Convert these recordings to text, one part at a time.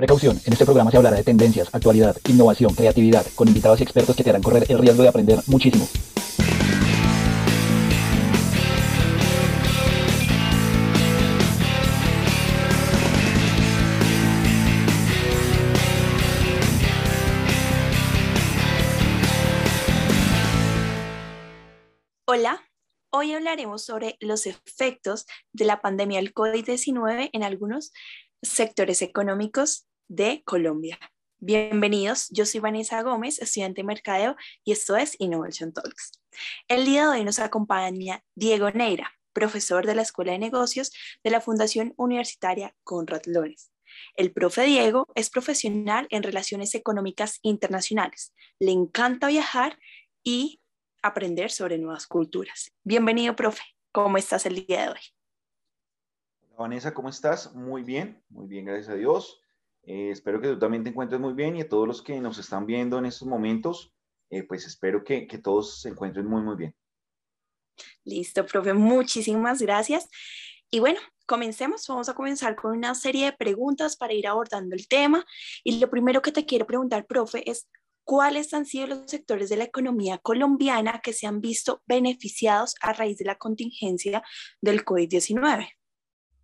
Precaución, en este programa se hablará de tendencias, actualidad, innovación, creatividad, con invitados y expertos que te harán correr el riesgo de aprender muchísimo. Hola, hoy hablaremos sobre los efectos de la pandemia del COVID-19 en algunos sectores económicos de Colombia. Bienvenidos, yo soy Vanessa Gómez, estudiante de Mercadeo y esto es Innovation Talks. El día de hoy nos acompaña Diego Neira, profesor de la Escuela de Negocios de la Fundación Universitaria Conrad Lorenz. El profe Diego es profesional en relaciones económicas internacionales. Le encanta viajar y aprender sobre nuevas culturas. Bienvenido, profe. ¿Cómo estás el día de hoy? Vanessa, ¿cómo estás? Muy bien, muy bien, gracias a Dios. Eh, espero que tú también te encuentres muy bien y a todos los que nos están viendo en estos momentos, eh, pues espero que, que todos se encuentren muy, muy bien. Listo, profe, muchísimas gracias. Y bueno, comencemos. Vamos a comenzar con una serie de preguntas para ir abordando el tema. Y lo primero que te quiero preguntar, profe, es cuáles han sido los sectores de la economía colombiana que se han visto beneficiados a raíz de la contingencia del COVID-19.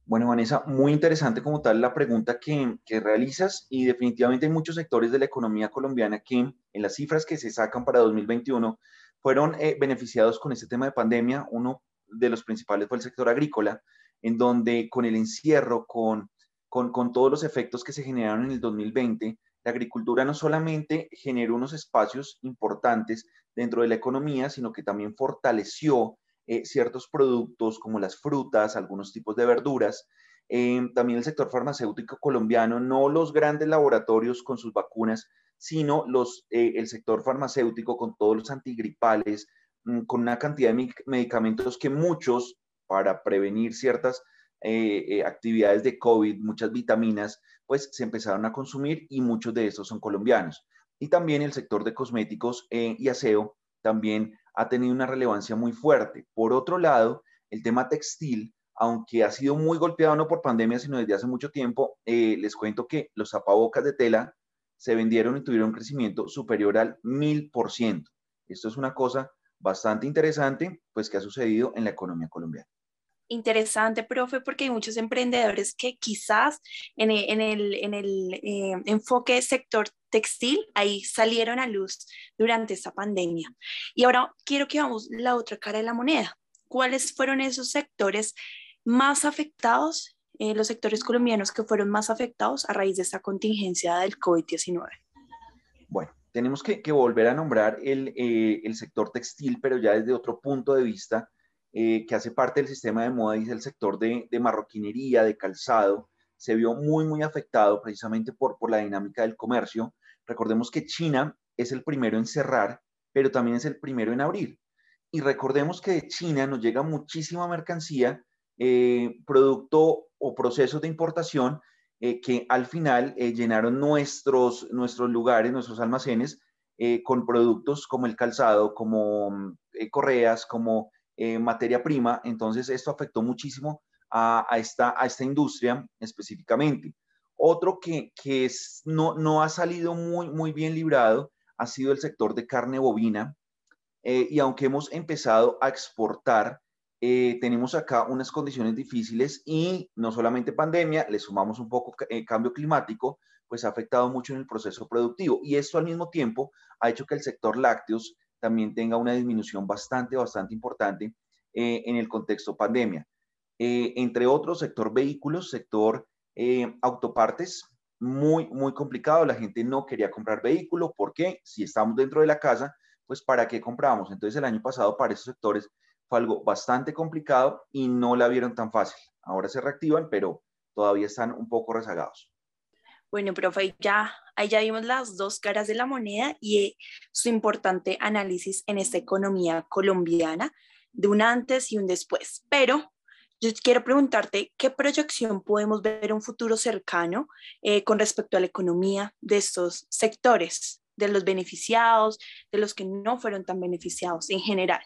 Bueno, Vanessa, muy interesante como tal la pregunta que, realizas y definitivamente hay muchos sectores de la economía colombiana que en las cifras que se sacan para 2021 fueron eh, beneficiados con este tema de pandemia. Uno de los principales fue el sector agrícola, en donde con el encierro, con, con, con todos los efectos que se generaron en el 2020, la agricultura no solamente generó unos espacios importantes dentro de la economía, sino que también fortaleció eh, ciertos productos como las frutas, algunos tipos de verduras. Eh, también el sector farmacéutico colombiano, no los grandes laboratorios con sus vacunas, sino los, eh, el sector farmacéutico con todos los antigripales, mm, con una cantidad de medicamentos que muchos, para prevenir ciertas actividades de COVID, muchas vitaminas, pues se empezaron a consumir y muchos de estos son colombianos. Y también el sector de cosméticos y aseo también ha tenido una relevancia muy fuerte. Por otro lado, el tema textil, aunque ha sido muy golpeado no por pandemia, sino desde hace mucho tiempo, eh, les cuento que los zapabocas de tela se vendieron y tuvieron un crecimiento superior al mil por ciento. Esto es una cosa bastante interesante, pues que ha sucedido en la economía colombiana interesante, profe, porque hay muchos emprendedores que quizás en el eh, enfoque sector textil, ahí salieron a luz durante esta pandemia. Y ahora quiero que vamos la otra cara de la moneda. ¿Cuáles fueron esos sectores más afectados, eh, los sectores colombianos que fueron más afectados a raíz de esta contingencia del COVID-19? Bueno, tenemos que, volver a nombrar el, eh, el sector textil, pero ya desde otro punto de vista eh, que hace parte del sistema de moda y del sector de, marroquinería, de calzado, se vio muy, muy afectado precisamente por, por la dinámica del comercio. Recordemos que China es el primero en cerrar, pero también es el primero en abrir. Y recordemos que de China nos llega muchísima mercancía, eh, producto o procesos de importación eh, que al final llenaron nuestros, nuestros lugares, nuestros almacenes, con productos como el calzado, como correas, como eh, materia prima, entonces esto afectó muchísimo a, esta, a esta industria específicamente. Otro que, que es, no, no ha salido muy, muy bien librado ha sido el sector de carne bovina. Eh, y aunque hemos empezado a exportar, eh, tenemos acá unas condiciones difíciles y no solamente pandemia, le sumamos un poco cambio climático, pues ha afectado mucho en el proceso productivo. Y esto al mismo tiempo ha hecho que el sector lácteos también tenga una disminución bastante, bastante importante eh, en el contexto pandemia. Eh, entre otros, sector vehículos, sector eh, autopartes, muy, muy complicado. La gente no quería comprar vehículo. ¿Por qué? Si estamos dentro de la casa, pues ¿para qué compramos? Entonces el año pasado para esos sectores fue algo bastante complicado y no la vieron tan fácil. Ahora se reactivan, pero todavía están un poco rezagados. Bueno, profe, ya, ahí ya vimos las dos caras de la moneda y su importante análisis en esta economía colombiana de un antes y un después. Pero yo quiero preguntarte, ¿qué proyección podemos ver un futuro cercano eh, con respecto a la economía de estos sectores, de los beneficiados, de los que no fueron tan beneficiados en general?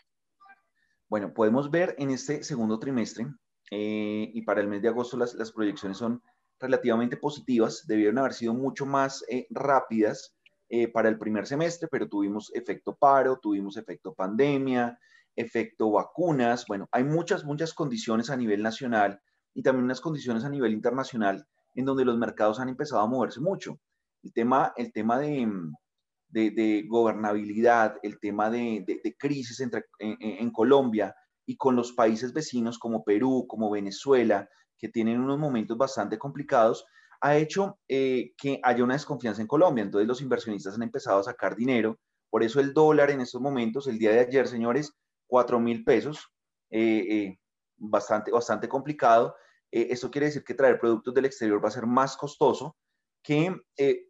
Bueno, podemos ver en este segundo trimestre eh, y para el mes de agosto las, las proyecciones son relativamente positivas, debieron haber sido mucho más eh, rápidas eh, para el primer semestre, pero tuvimos efecto paro, tuvimos efecto pandemia, efecto vacunas, bueno, hay muchas, muchas condiciones a nivel nacional y también unas condiciones a nivel internacional en donde los mercados han empezado a moverse mucho. El tema, el tema de, de, gobernabilidad, el tema de, de crisis entre, en, Colombia y con los países vecinos como Perú, como Venezuela, que tienen unos momentos bastante complicados, ha hecho eh, que haya una desconfianza en Colombia. Entonces los inversionistas han empezado a sacar dinero. Por eso el dólar en estos momentos, el día de ayer, señores, 4 mil pesos, eh, eh, bastante, bastante complicado. esto quiere decir que traer productos del exterior va a ser más costoso que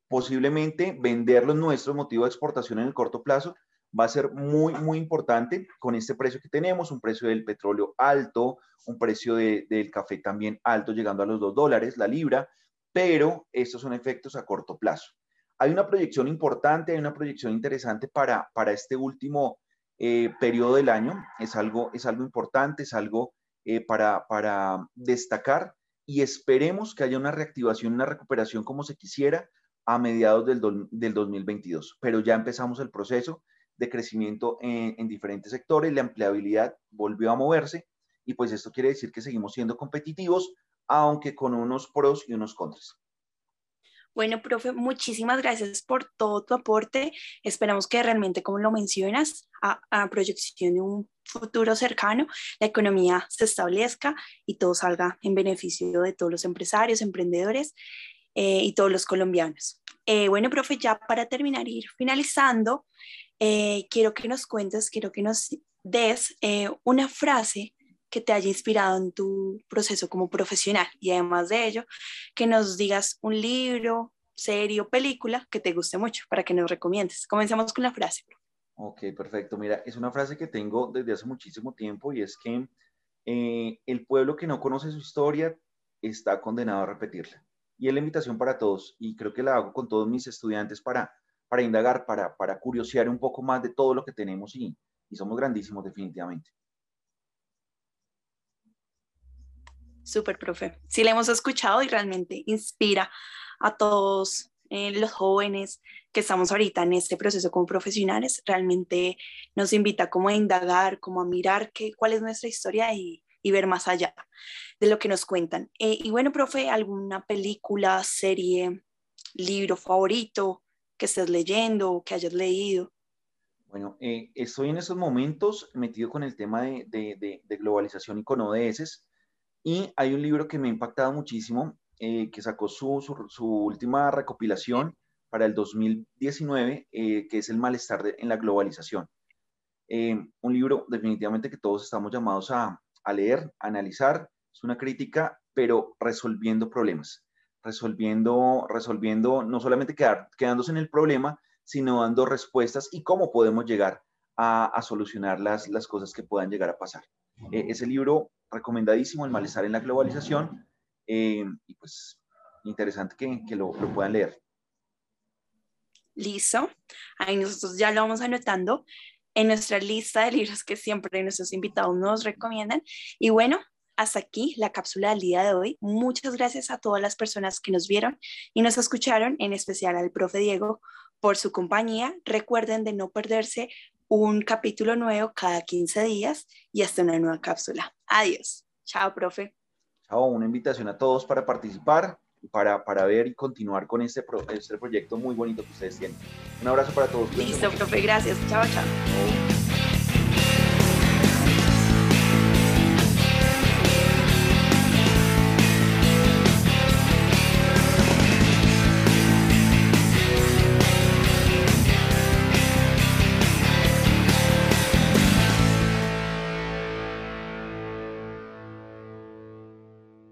posiblemente vender los nuestros motivo de exportación en el corto plazo va a ser muy, muy importante con este precio que tenemos, un precio del petróleo alto, un precio del café también alto, llegando a los 2 dólares la libra pero estos son efectos a corto plazo. Hay una proyección importante, hay una proyección interesante para, para este último eh, periodo del año. Es algo, es algo importante, es algo eh, para, para destacar y esperemos que haya una reactivación, una recuperación como se quisiera a mediados del, del 2022. Pero ya empezamos el proceso de crecimiento en, en diferentes sectores, la empleabilidad volvió a moverse y pues esto quiere decir que seguimos siendo competitivos, aunque con unos pros y unos contras. Bueno, profe, muchísimas gracias por todo tu aporte. Esperamos que realmente, como lo mencionas, a, proyección de un futuro cercano, la economía se establezca y todo salga en beneficio de todos los empresarios, emprendedores eh, y todos los colombianos. Eh, bueno, profe, ya para terminar, ir finalizando, eh, quiero que nos cuentes, quiero que nos des una frase que te haya inspirado en tu proceso como profesional y además de ello, que nos digas un libro, serie o película que te guste mucho para que nos recomiendes. Comencemos con la frase. Ok, perfecto. Mira, es una frase que tengo desde hace muchísimo tiempo y es que eh, el pueblo que no conoce su historia está condenado a repetirla. Y es la invitación para todos y creo que la hago con todos mis estudiantes para, para indagar, para, para curiosear un poco más de todo lo que tenemos y, y somos grandísimos definitivamente. Súper, profe. Sí, la hemos escuchado y realmente inspira a todos eh, los jóvenes que estamos ahorita en este proceso como profesionales. Realmente nos invita como a indagar, como a mirar qué, cuál es nuestra historia y, ver más allá de lo que nos cuentan. Eh, y bueno, profe, ¿alguna película, serie, libro favorito que estés leyendo o que hayas leído? Bueno, eh, estoy en esos momentos metido con el tema de, de, de globalización y con ODS y hay un libro que me ha impactado muchísimo, eh, que sacó su, su, última recopilación para el 2019, eh, que es El malestar en la globalización. Eh, un libro definitivamente que todos estamos llamados a, a, leer, a analizar. Es una crítica, pero resolviendo problemas, resolviendo, resolviendo no solamente quedar, quedándose en el problema, sino dando respuestas y cómo podemos llegar a, a solucionar las, las cosas que puedan llegar a pasar. ese libro recomendadísimo, El malestar en la globalización, eh, y pues interesante que, que lo, lo, puedan leer. Listo, ahí nosotros ya lo vamos anotando en nuestra lista de libros que siempre nuestros invitados nos recomiendan. Y bueno, hasta aquí la cápsula del día de hoy. Muchas gracias a todas las personas que nos vieron y nos escucharon, en especial al profe Diego por su compañía. Recuerden de no perderse un capítulo nuevo cada 15 días y hasta una nueva cápsula. Adiós. Chao, profe. Chao, una invitación a todos para participar, para, para ver y continuar con este, este proyecto muy bonito que ustedes tienen. Un abrazo para todos. Listo, profe, gracias. Chao, chao.